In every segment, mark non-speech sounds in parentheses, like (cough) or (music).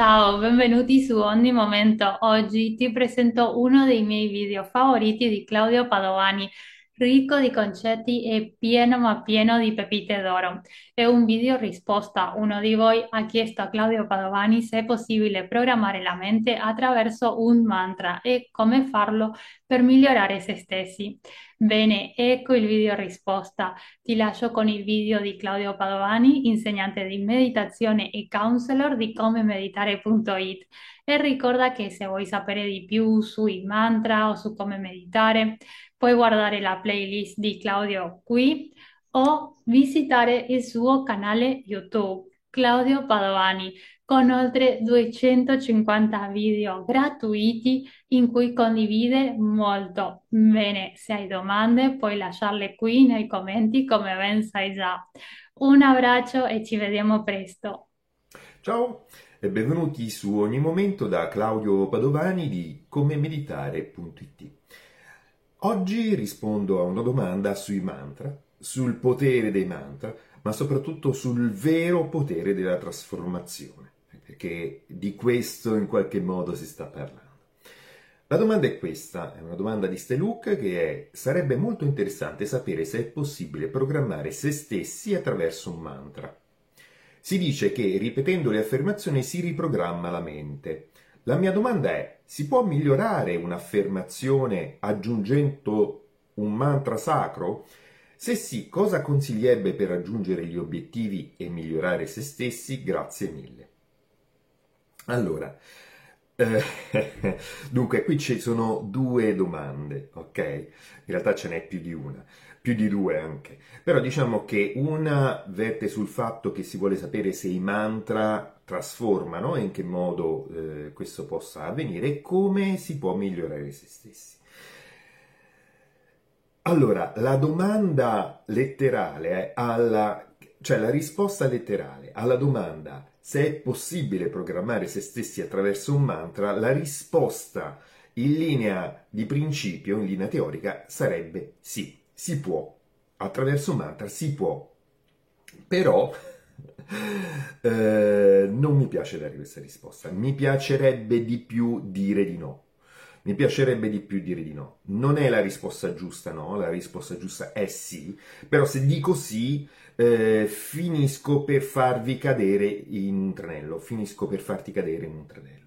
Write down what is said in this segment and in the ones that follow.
Ciao, benvenuti su Ogni Momento. Oggi ti presento uno dei miei video favoriti di Claudio Padovani, ricco di concetti e pieno ma pieno di pepite d'oro. È un video risposta. Uno di voi ha chiesto a Claudio Padovani se è possibile programmare la mente attraverso un mantra e come farlo per migliorare se stessi. Bene, ecco il video risposta. Ti lascio con il video di Claudio Padovani, insegnante di meditazione e counselor di comemeditare.it. E ricorda che se vuoi sapere di più sui mantra o su come meditare, puoi guardare la playlist di Claudio qui o visitare il suo canale YouTube, Claudio Padovani con oltre 250 video gratuiti in cui condivide molto. Bene, se hai domande puoi lasciarle qui nei commenti come ben sai già. Un abbraccio e ci vediamo presto. Ciao e benvenuti su Ogni Momento da Claudio Padovani di comemeditare.it. Oggi rispondo a una domanda sui mantra, sul potere dei mantra, ma soprattutto sul vero potere della trasformazione perché di questo in qualche modo si sta parlando. La domanda è questa, è una domanda di Steluk che è sarebbe molto interessante sapere se è possibile programmare se stessi attraverso un mantra. Si dice che ripetendo le affermazioni si riprogramma la mente. La mia domanda è, si può migliorare un'affermazione aggiungendo un mantra sacro? Se sì, cosa consiglierebbe per raggiungere gli obiettivi e migliorare se stessi? Grazie mille. Allora, eh, (laughs) dunque, qui ci sono due domande, ok? In realtà ce n'è più di una, più di due anche. Però diciamo che una verte sul fatto che si vuole sapere se i mantra trasformano e in che modo eh, questo possa avvenire e come si può migliorare se stessi. Allora, la domanda letterale alla cioè la risposta letterale alla domanda se è possibile programmare se stessi attraverso un mantra, la risposta in linea di principio, in linea teorica, sarebbe sì, si può. Attraverso un mantra si può. Però (laughs) eh, non mi piace dare questa risposta. Mi piacerebbe di più dire di no. Mi piacerebbe di più dire di no. Non è la risposta giusta, no? La risposta giusta è sì. Però se dico sì, eh, finisco per farvi cadere in un tranello, finisco per farti cadere in un tranello.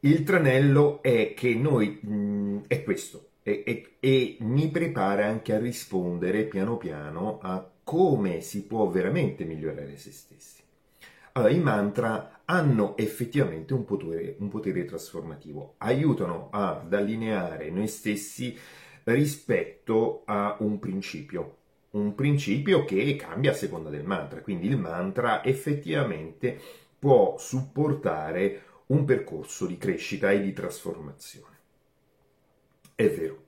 Il tranello è che noi, mh, mm, è questo, e, e, e mi prepara anche a rispondere piano piano a come si può veramente migliorare se stessi. Allora, i mantra hanno effettivamente un potere, un potere trasformativo, aiutano ad allineare noi stessi rispetto a un principio, un principio che cambia a seconda del mantra, quindi il mantra effettivamente può supportare un percorso di crescita e di trasformazione. È vero.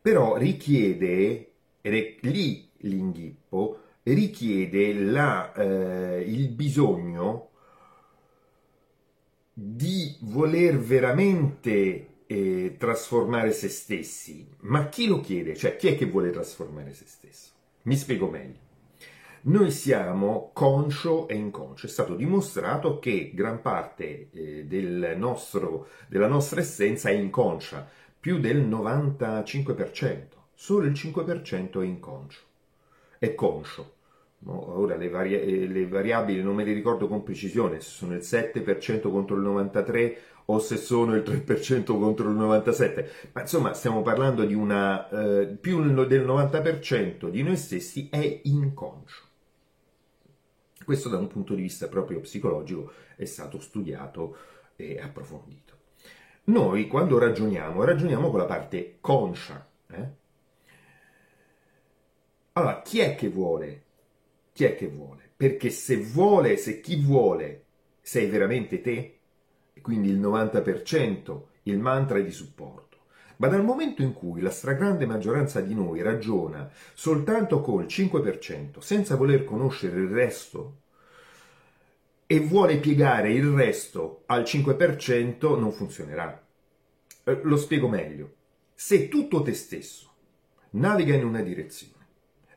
Però richiede, ed è lì l'inghippo, richiede la, eh, il bisogno di voler veramente eh, trasformare se stessi. Ma chi lo chiede? Cioè, chi è che vuole trasformare se stesso? Mi spiego meglio. Noi siamo conscio e inconscio. È stato dimostrato che gran parte eh, del nostro, della nostra essenza è inconscia, più del 95%. Solo il 5% è inconscio. È conscio. No, ora le, vari- eh, le, variabili non me le ricordo con precisione, se sono il 7% contro il 93% o se sono il 3% contro il 97%, ma insomma stiamo parlando di una eh, più del 90% di noi stessi è inconscio. Questo da un punto di vista proprio psicologico è stato studiato e approfondito. Noi quando ragioniamo, ragioniamo con la parte conscia. Eh? Allora, chi è che vuole chi è che vuole? Perché se vuole, se chi vuole sei veramente te, quindi il 90%, il mantra è di supporto. Ma dal momento in cui la stragrande maggioranza di noi ragiona soltanto col 5%, senza voler conoscere il resto, e vuole piegare il resto al 5%, non funzionerà. Eh, lo spiego meglio. Se tutto te stesso naviga in una direzione,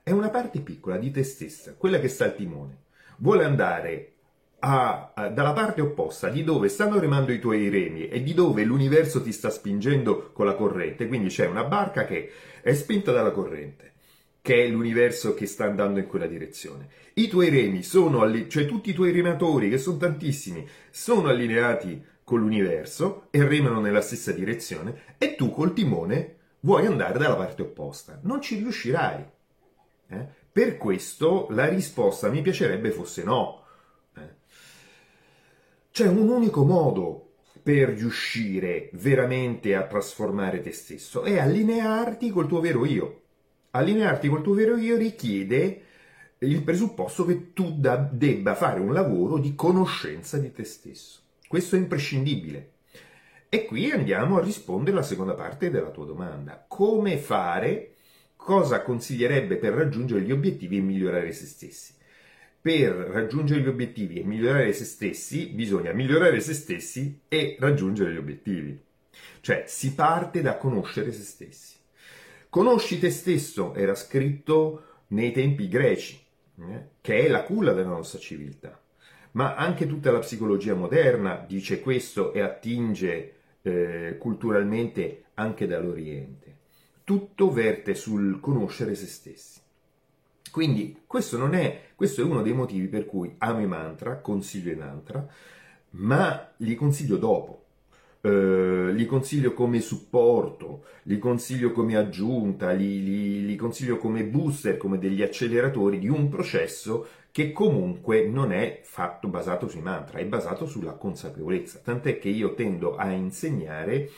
è una parte piccola di te stessa, quella che sta al timone. Vuole andare a, a, dalla parte opposta di dove stanno remando i tuoi remi e di dove l'universo ti sta spingendo con la corrente. Quindi c'è una barca che è spinta dalla corrente, che è l'universo che sta andando in quella direzione. I tuoi remi sono, alli- cioè tutti i tuoi rematori, che sono tantissimi, sono allineati con l'universo e remano nella stessa direzione e tu col timone vuoi andare dalla parte opposta. Non ci riuscirai. Eh? Per questo la risposta mi piacerebbe fosse no. Eh? C'è un unico modo per riuscire veramente a trasformare te stesso, è allinearti col tuo vero io. Allinearti col tuo vero io richiede il presupposto che tu da, debba fare un lavoro di conoscenza di te stesso. Questo è imprescindibile. E qui andiamo a rispondere alla seconda parte della tua domanda. Come fare, cosa consiglierebbe per raggiungere gli obiettivi e migliorare se stessi? Per raggiungere gli obiettivi e migliorare se stessi, bisogna migliorare se stessi e raggiungere gli obiettivi. Cioè, si parte da conoscere se stessi. Conosci te stesso, era scritto nei tempi greci, eh, che è la culla della nostra civiltà ma anche tutta la psicologia moderna dice questo e attinge eh, culturalmente anche dall'Oriente. Tutto verte sul conoscere se stessi. Quindi questo, è, questo è uno dei motivi per cui amo i mantra, consiglio i mantra, ma li consiglio dopo. Uh, li consiglio come supporto, li consiglio come aggiunta, li, li, li, consiglio come booster, come degli acceleratori di un processo che comunque non è fatto basato sui mantra, è basato sulla consapevolezza, tant'è che io tendo a insegnare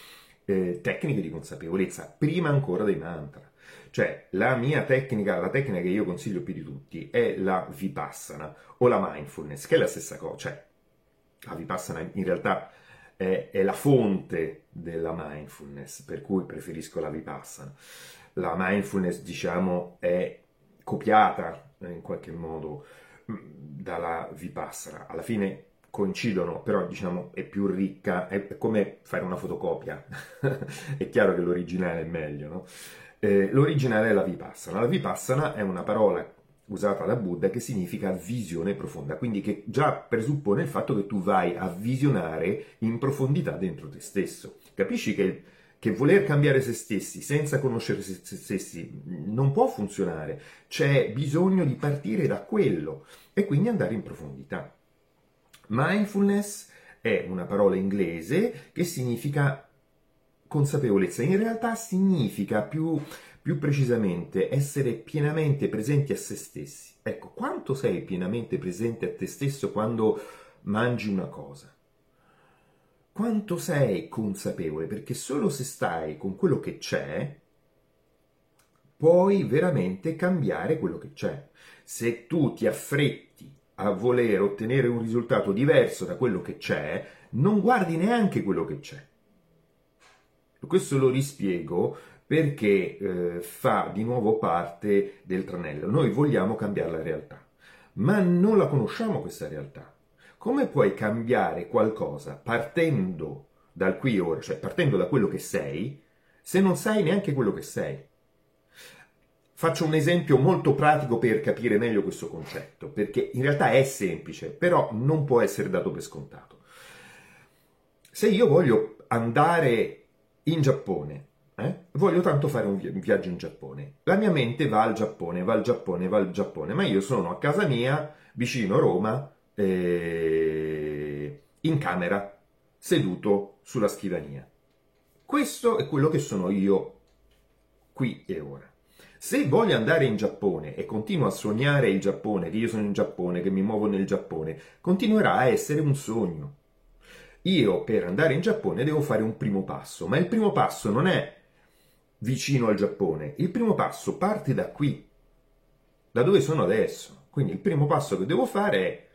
eh, tecniche di consapevolezza prima ancora dei mantra. Cioè, la mia tecnica, la tecnica che io consiglio più di tutti è la vipassana o la mindfulness, che è la stessa cosa. Cioè, la vipassana in realtà è, è la fonte della mindfulness, per cui preferisco la vipassana. La mindfulness, diciamo, è copiata in qualche modo dalla Vipassana. Alla fine coincidono, però diciamo è più ricca, è come fare una fotocopia. (laughs) è chiaro che l'originale è meglio, no? Eh, l'originale è la Vipassana. La Vipassana è una parola usata da Buddha che significa visione profonda, quindi che già presuppone il fatto che tu vai a visionare in profondità dentro te stesso. Capisci che che voler cambiare se stessi senza conoscere se stessi non può funzionare, c'è bisogno di partire da quello e quindi andare in profondità. Mindfulness è una parola inglese che significa consapevolezza, in realtà significa più, più precisamente essere pienamente presenti a se stessi. Ecco, quanto sei pienamente presente a te stesso quando mangi una cosa? quanto sei consapevole, perché solo se stai con quello che c'è, puoi veramente cambiare quello che c'è. Se tu ti affretti a voler ottenere un risultato diverso da quello che c'è, non guardi neanche quello che c'è. Questo lo rispiego perché eh, fa di nuovo parte del tranello. Noi vogliamo cambiare la realtà, ma non la conosciamo questa realtà. Come puoi cambiare qualcosa partendo dal qui e ora, cioè partendo da quello che sei, se non sai neanche quello che sei? Faccio un esempio molto pratico per capire meglio questo concetto, perché in realtà è semplice, però non può essere dato per scontato. Se io voglio andare in Giappone, eh, voglio tanto fare un, viaggio in Giappone, la mia mente va al Giappone, va al Giappone, va al Giappone, ma io sono a casa mia, vicino Roma, eh, in camera, seduto sulla scrivania. Questo è quello che sono io qui e ora. Se voglio andare in Giappone e continuo a sognare il Giappone, che io sono in Giappone, che mi muovo nel Giappone, continuerà a essere un sogno. Io per andare in Giappone devo fare un primo passo, ma il primo passo non è vicino al Giappone, il primo passo parte da qui, da dove sono adesso. Quindi il primo passo che devo fare è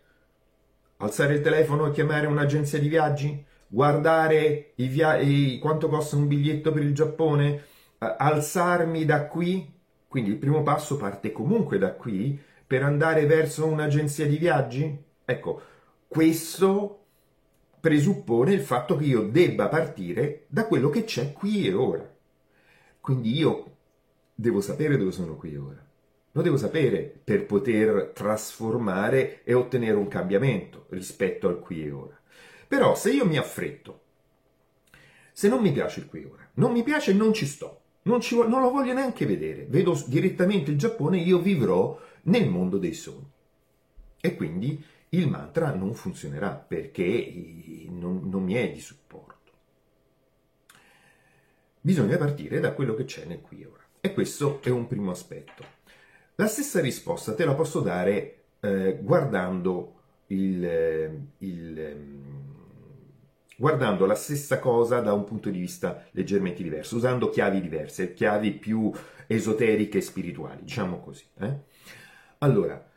alzare il telefono e chiamare un'agenzia di viaggi, guardare i via- i, quanto costa un biglietto per il Giappone, alzarmi da qui, quindi il primo passo parte comunque da qui per andare verso un'agenzia di viaggi? Ecco, questo presuppone il fatto che io debba partire da quello che c'è qui e ora. Quindi io devo sapere dove sono qui e ora. Lo devo sapere per poter trasformare e ottenere un cambiamento rispetto al qui e ora. Però se io mi affretto, se non mi piace il qui e ora, non mi piace e non ci sto, non, ci, non lo voglio neanche vedere, vedo direttamente il Giappone, io vivrò nel mondo dei sogni. E quindi il mantra non funzionerà perché non, non mi è di supporto. Bisogna partire da quello che c'è nel qui e ora. E questo è un primo aspetto. La stessa risposta te la posso dare eh, guardando, il, il, ehm, guardando la stessa cosa da un punto di vista leggermente diverso, usando chiavi diverse, chiavi più esoteriche e spirituali, diciamo così. Eh? Allora,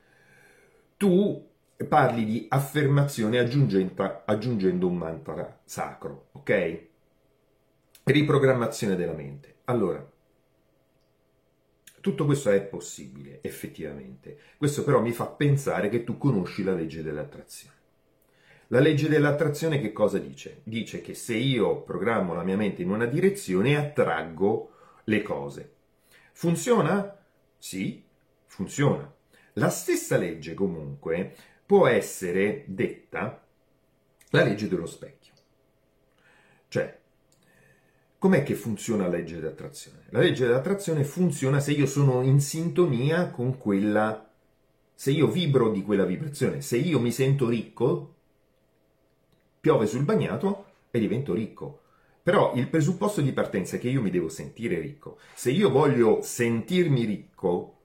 tu parli di affermazione aggiungendo, un mantra sacro, ok? Riprogrammazione della mente. Allora, tutto questo è possibile, effettivamente. Questo però mi fa pensare che tu conosci la legge dell'attrazione. La legge dell'attrazione che cosa dice? Dice che se io programmo la mia mente in una direzione attraggo le cose. Funziona? Sì, funziona. La stessa legge comunque può essere detta la legge dello specchio. Cioè, Com'è che funziona la legge dell'attrazione? La legge dell'attrazione funziona se io sono in sintonia con quella, se io vibro di quella vibrazione, se io mi sento ricco, piove sul bagnato e divento ricco. Però il presupposto di partenza è che io mi devo sentire ricco. Se io voglio sentirmi ricco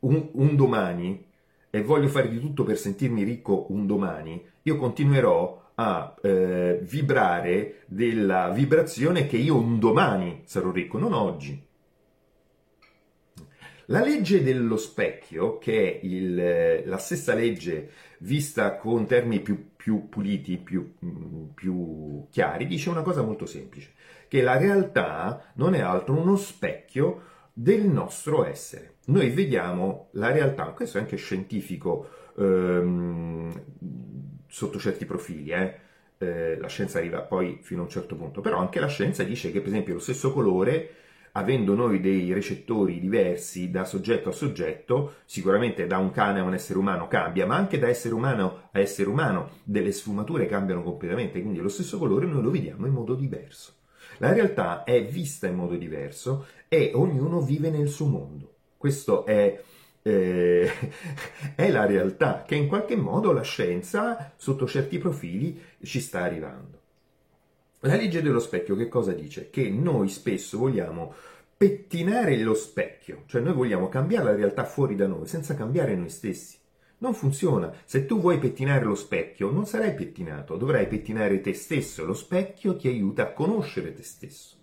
un, un domani e voglio fare di tutto per sentirmi ricco un domani, io continuerò a eh, vibrare della vibrazione che io un domani sarò ricco, non oggi. La legge dello specchio, che è il, la stessa legge vista con termini più, più puliti, più, mm, più, chiari, dice una cosa molto semplice, che la realtà non è altro uno specchio del nostro essere. Noi vediamo la realtà, questo è anche scientifico, ehm, sotto certi profili, eh? Eh, la scienza arriva poi fino a un certo punto, però anche la scienza dice che per esempio lo stesso colore, avendo noi dei recettori diversi da soggetto a soggetto, sicuramente da un cane a un essere umano cambia, ma anche da essere umano a essere umano delle sfumature cambiano completamente, quindi lo stesso colore noi lo vediamo in modo diverso. La realtà è vista in modo diverso e ognuno vive nel suo mondo. Questo è eh, (laughs) è la realtà che in qualche modo la scienza, sotto certi profili, ci sta arrivando. La legge dello specchio che cosa dice? Che noi spesso vogliamo pettinare lo specchio, cioè noi vogliamo cambiare la realtà fuori da noi senza cambiare noi stessi. Non funziona. Se tu vuoi pettinare lo specchio, non sarai pettinato, dovrai pettinare te stesso. Lo specchio ti aiuta a conoscere te stesso.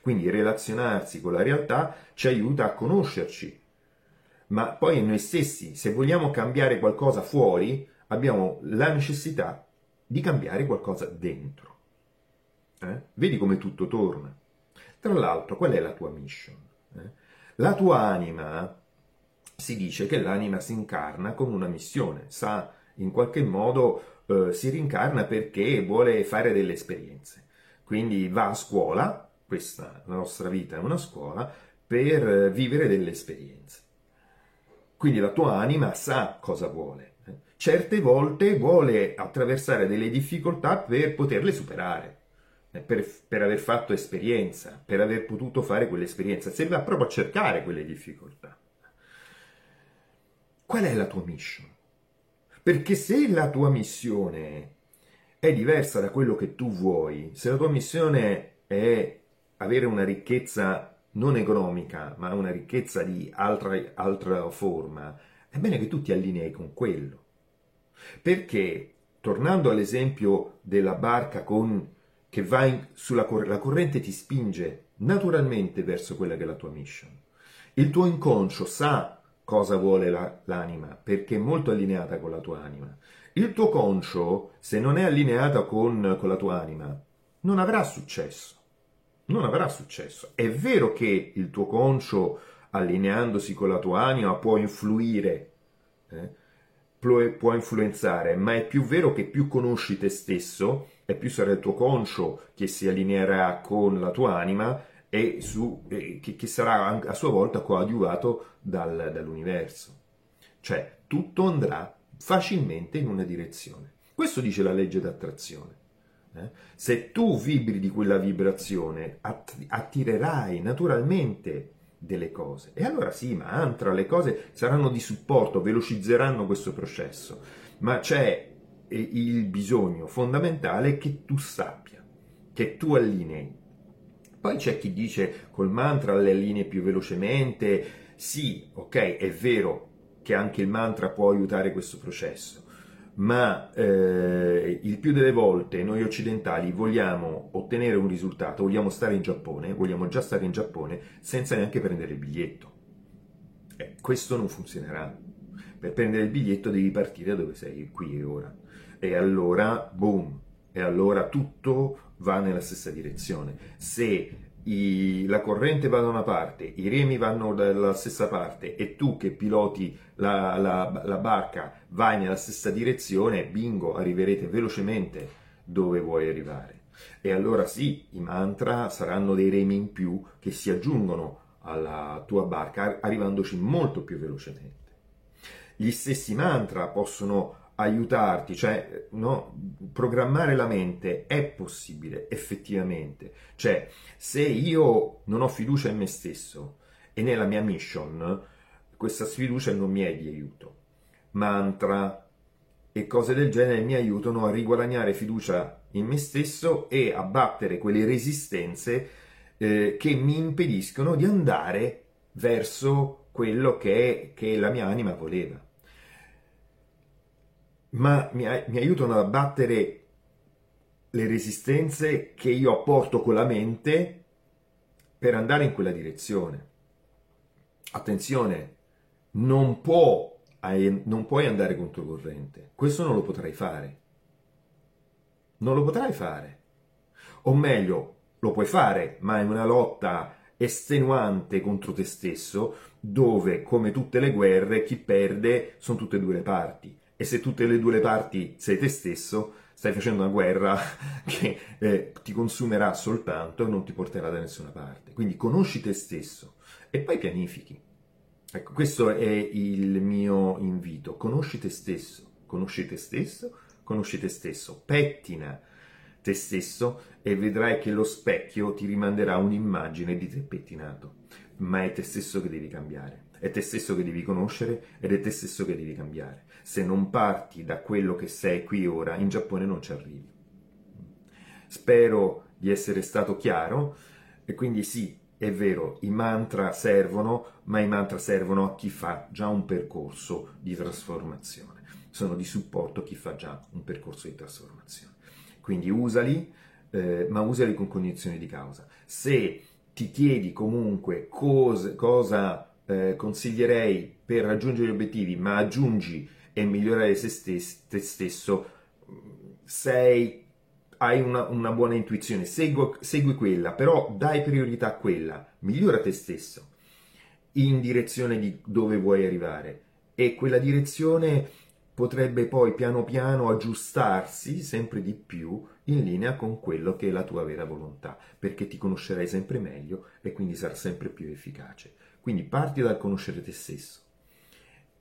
Quindi relazionarsi con la realtà ci aiuta a conoscerci, ma poi noi stessi, se vogliamo cambiare qualcosa fuori, abbiamo la necessità di cambiare qualcosa dentro. Eh? Vedi come tutto torna. Tra l'altro, qual è la tua mission? Eh? La tua anima, si dice che l'anima si incarna con una missione, sa in qualche modo eh, si rincarna perché vuole fare delle esperienze. Quindi va a scuola, questa la nostra vita è una scuola, per vivere delle esperienze. Quindi la tua anima sa cosa vuole. Certe volte vuole attraversare delle difficoltà per poterle superare, eh, per, per aver fatto esperienza, per aver potuto fare quell'esperienza. Se va proprio a cercare quelle difficoltà. Qual è la tua mission? Perché se la tua missione è diversa da quello che tu vuoi, se la tua missione è avere una ricchezza non economica, ma una ricchezza di altra, altra forma, è bene che tu ti allinei con quello. Perché, tornando all'esempio della barca con, che va in, sulla corrente, la corrente ti spinge naturalmente verso quella che è la tua mission. Il tuo inconscio sa cosa vuole la, l'anima, perché è molto allineata con la tua anima. Il tuo conscio, se non è allineato con, con la tua anima, non avrà successo non avrà successo. È vero che il tuo conscio, allineandosi con la tua anima, può influire, eh, può influenzare, ma è più vero che più conosci te stesso e più sarà il tuo conscio che si allineerà con la tua anima e su, eh, che, che, sarà a sua volta coadiuvato dal, dall'universo. Cioè tutto andrà facilmente in una direzione. Questo dice la legge d'attrazione. Eh? Se tu vibri di quella vibrazione, att- attirerai naturalmente delle cose. E allora sì, mantra, le cose saranno di supporto, velocizzeranno questo processo, ma c'è il bisogno fondamentale che tu sappia, che tu allinei. Poi c'è chi dice col mantra le allinei più velocemente, sì, ok, è vero che anche il mantra può aiutare questo processo, ma eh, il più delle volte noi occidentali vogliamo ottenere un risultato, vogliamo stare in Giappone, vogliamo già stare in Giappone senza neanche prendere il biglietto. Eh, questo non funzionerà. Per prendere il biglietto devi partire dove sei, qui e ora. E allora, boom, e allora tutto va nella stessa direzione. Se i, la corrente va da una parte, i remi vanno dalla stessa parte e tu che piloti la, la, la barca vai nella stessa direzione, bingo, arriverete velocemente dove vuoi arrivare. E allora sì, i mantra saranno dei remi in più che si aggiungono alla tua barca arrivandoci molto più velocemente. Gli stessi mantra possono aiutarti, cioè no, programmare la mente è possibile effettivamente. Cioè, se io non ho fiducia in me stesso e nella mia mission, questa sfiducia non mi è di aiuto. Mantra e cose del genere mi aiutano a riguadagnare fiducia in me stesso e a battere quelle resistenze eh, che mi impediscono di andare verso quello che, che la mia anima voleva ma mi, mi aiutano a battere le resistenze che io apporto con la mente per andare in quella direzione. Attenzione, non, può, non puoi andare controcorrente, questo non lo potrai fare. Non lo potrai fare. O meglio, lo puoi fare, ma è una lotta estenuante contro te stesso, dove, come tutte le guerre, chi perde sono tutte e due le parti e se tutte e due le parti sei te stesso, stai facendo una guerra (laughs) che eh, ti consumerà soltanto e non ti porterà da nessuna parte. Quindi conosci te stesso e poi pianifichi. Ecco, questo è il mio invito. Conosci te stesso, conosci te stesso, conosci te stesso, pettina te stesso e vedrai che lo specchio ti rimanderà un'immagine di te pettinato. Ma è te stesso che devi cambiare è te stesso che devi conoscere ed è te stesso che devi cambiare. Se non parti da quello che sei qui ora, in Giappone non ci arrivi. Spero di essere stato chiaro e quindi sì, è vero, i mantra servono, ma i mantra servono a chi fa già un percorso di trasformazione. Sono di supporto a chi fa già un percorso di trasformazione. Quindi usali, eh, ma usali con cognizione di causa. Se ti chiedi comunque cose, cosa eh, consiglierei per raggiungere gli obiettivi, ma aggiungi e migliorare se stes- te stesso, sei, hai una, una buona intuizione, segui, segui quella, però dai priorità a quella, migliora te stesso in direzione di dove vuoi arrivare. E quella direzione potrebbe poi piano piano aggiustarsi sempre di più in linea con quello che è la tua vera volontà, perché ti conoscerai sempre meglio e quindi sarà sempre più efficace. Quindi parti dal conoscere te stesso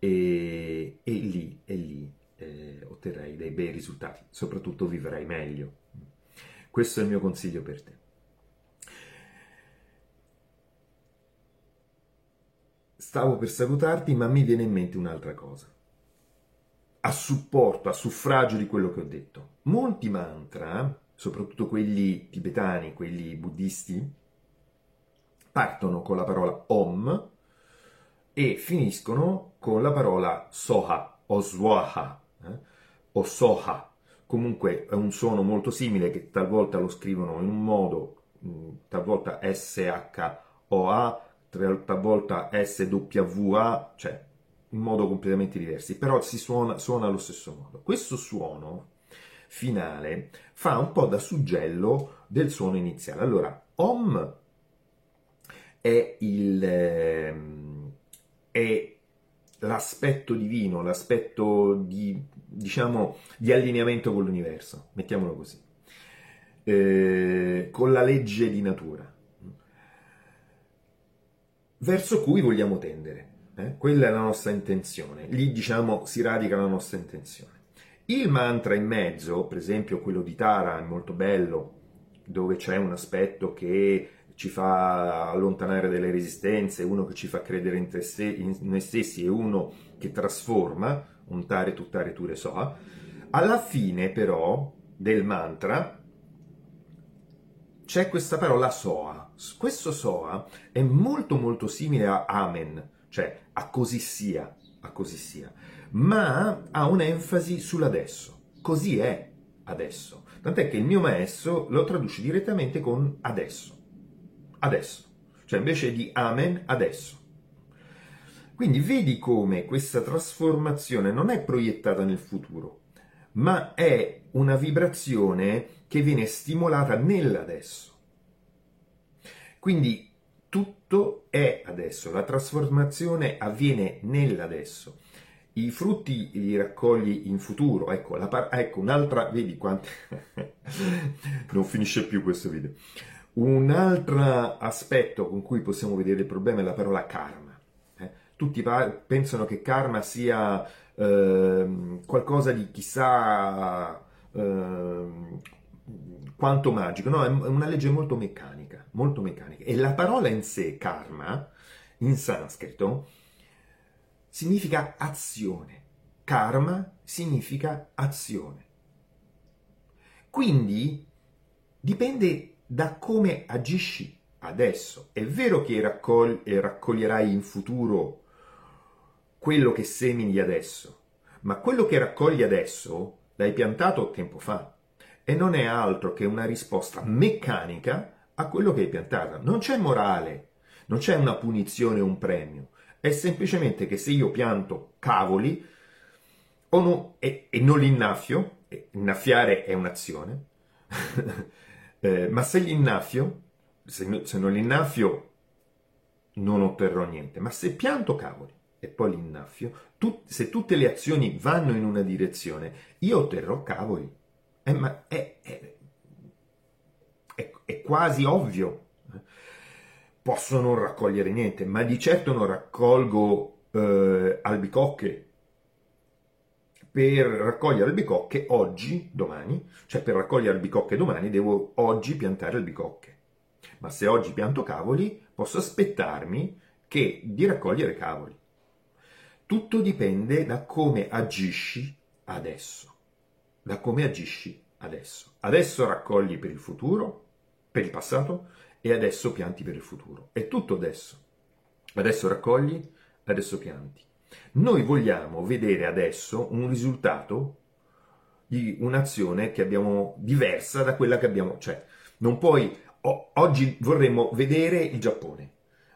e, e lì, e lì eh, otterrai dei bei risultati, soprattutto vivrai meglio. Questo è il mio consiglio per te. Stavo per salutarti, ma mi viene in mente un'altra cosa. A supporto, a suffragio di quello che ho detto. Molti mantra, soprattutto quelli tibetani, quelli buddisti, partono con la parola Om e finiscono con la parola Soha o Swaha eh? o Soha. Comunque è un suono molto simile che talvolta lo scrivono in un modo, mm, talvolta S-H-O-A, talvolta S-W-A, cioè in modo completamente diversi, però si suona, suona allo stesso modo. Questo suono finale fa un po' da suggello del suono iniziale. Allora, Om è, il, ehm, è l'aspetto divino, l'aspetto di, diciamo, di allineamento con l'universo, mettiamolo così, eh, con la legge di natura. verso cui vogliamo tendere. Eh? Quella è la nostra intenzione. Lì, diciamo, si radica la nostra intenzione. Il mantra in mezzo, per esempio quello di Tara, è molto bello, dove c'è un aspetto che ci fa allontanare delle resistenze, uno che ci fa credere in, se- in noi stessi e uno che trasforma, un tare tuttare ture soa. Alla fine però del mantra c'è questa parola soa. Questo soa è molto molto simile a amen, cioè a così sia, a così sia, ma ha un'enfasi sull'adesso. Così è adesso. Tant'è che il mio maestro lo traduce direttamente con adesso. Adesso. Cioè invece di amen, adesso. Quindi vedi come questa trasformazione non è proiettata nel futuro, ma è una vibrazione che viene stimolata nell'adesso. Quindi tutto è adesso, la trasformazione avviene nell'adesso. I frutti li raccogli in futuro. Ecco, par- ecco un'altra, vedi quante... (laughs) non finisce più questo video. Un altro aspetto con cui possiamo vedere il problema è la parola karma. Eh? Tutti pa- pensano che karma sia eh, qualcosa di chissà eh, quanto magico, no, è una legge molto meccanica, molto meccanica. E la parola in sé, karma, in sanscrito, significa azione. Karma significa azione. Quindi dipende da come agisci adesso. È vero che raccogli- raccoglierai in futuro quello che semini adesso, ma quello che raccogli adesso l'hai piantato tempo fa e non è altro che una risposta meccanica a quello che hai piantato. Non c'è morale, non c'è una punizione o un premio, è semplicemente che se io pianto cavoli no, e, e, non li innaffio, innaffiare è un'azione, (laughs) eh, ma se li innaffio, se, se non li innaffio non otterrò niente, ma se pianto cavoli e poi l'innaffio, tut- se tutte le azioni vanno in una direzione, io otterrò cavoli. Eh, ma è, è, è, è, quasi ovvio. Posso non raccogliere niente, ma di certo non raccolgo eh, albicocche. Per raccogliere albicocche oggi, domani, cioè per raccogliere albicocche domani, devo oggi piantare albicocche. Ma se oggi pianto cavoli, posso aspettarmi che di raccogliere cavoli. Tutto dipende da come agisci adesso. Da come agisci adesso. Adesso raccogli per il futuro, per il passato, e adesso pianti per il futuro. È tutto adesso. Adesso raccogli, adesso pianti. Noi vogliamo vedere adesso un risultato di un'azione che abbiamo diversa da quella che abbiamo. Cioè, non puoi. O, oggi vorremmo vedere il Giappone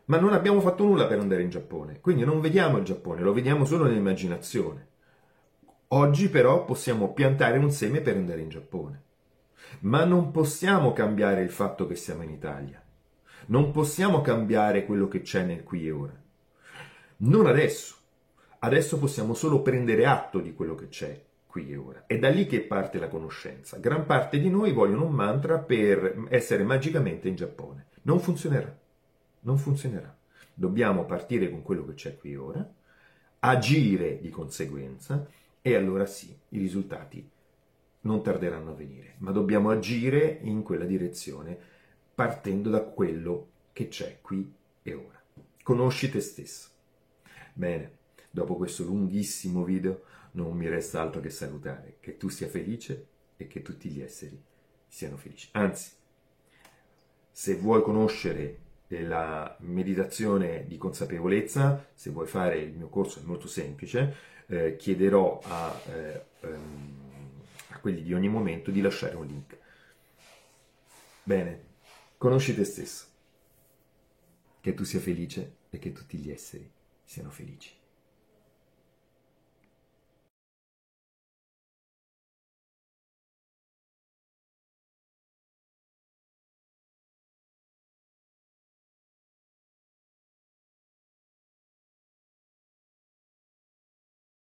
ma non abbiamo fatto nulla per andare in Giappone, quindi non vediamo il Giappone, lo vediamo solo nell'immaginazione. Oggi però possiamo piantare un seme per andare in Giappone, ma non possiamo cambiare il fatto che siamo in Italia, non possiamo cambiare quello che c'è nel qui e ora. Non adesso, adesso possiamo solo prendere atto di quello che c'è qui e ora. È da lì che parte la conoscenza. Gran parte di noi vogliono un mantra per essere magicamente in Giappone. Non funzionerà non funzionerà. Dobbiamo partire con quello che c'è qui ora, agire di conseguenza e allora sì, i risultati non tarderanno a venire, ma dobbiamo agire in quella direzione partendo da quello che c'è qui e ora. Conosci te stesso. Bene, dopo questo lunghissimo video non mi resta altro che salutare, che tu sia felice e che tutti gli esseri siano felici. Anzi, se vuoi conoscere della meditazione di consapevolezza, se vuoi fare il mio corso è molto semplice, eh, chiederò a, eh, ehm, a quelli di ogni momento di lasciare un link. Bene, conosci te stesso, che tu sia felice e che tutti gli esseri siano felici.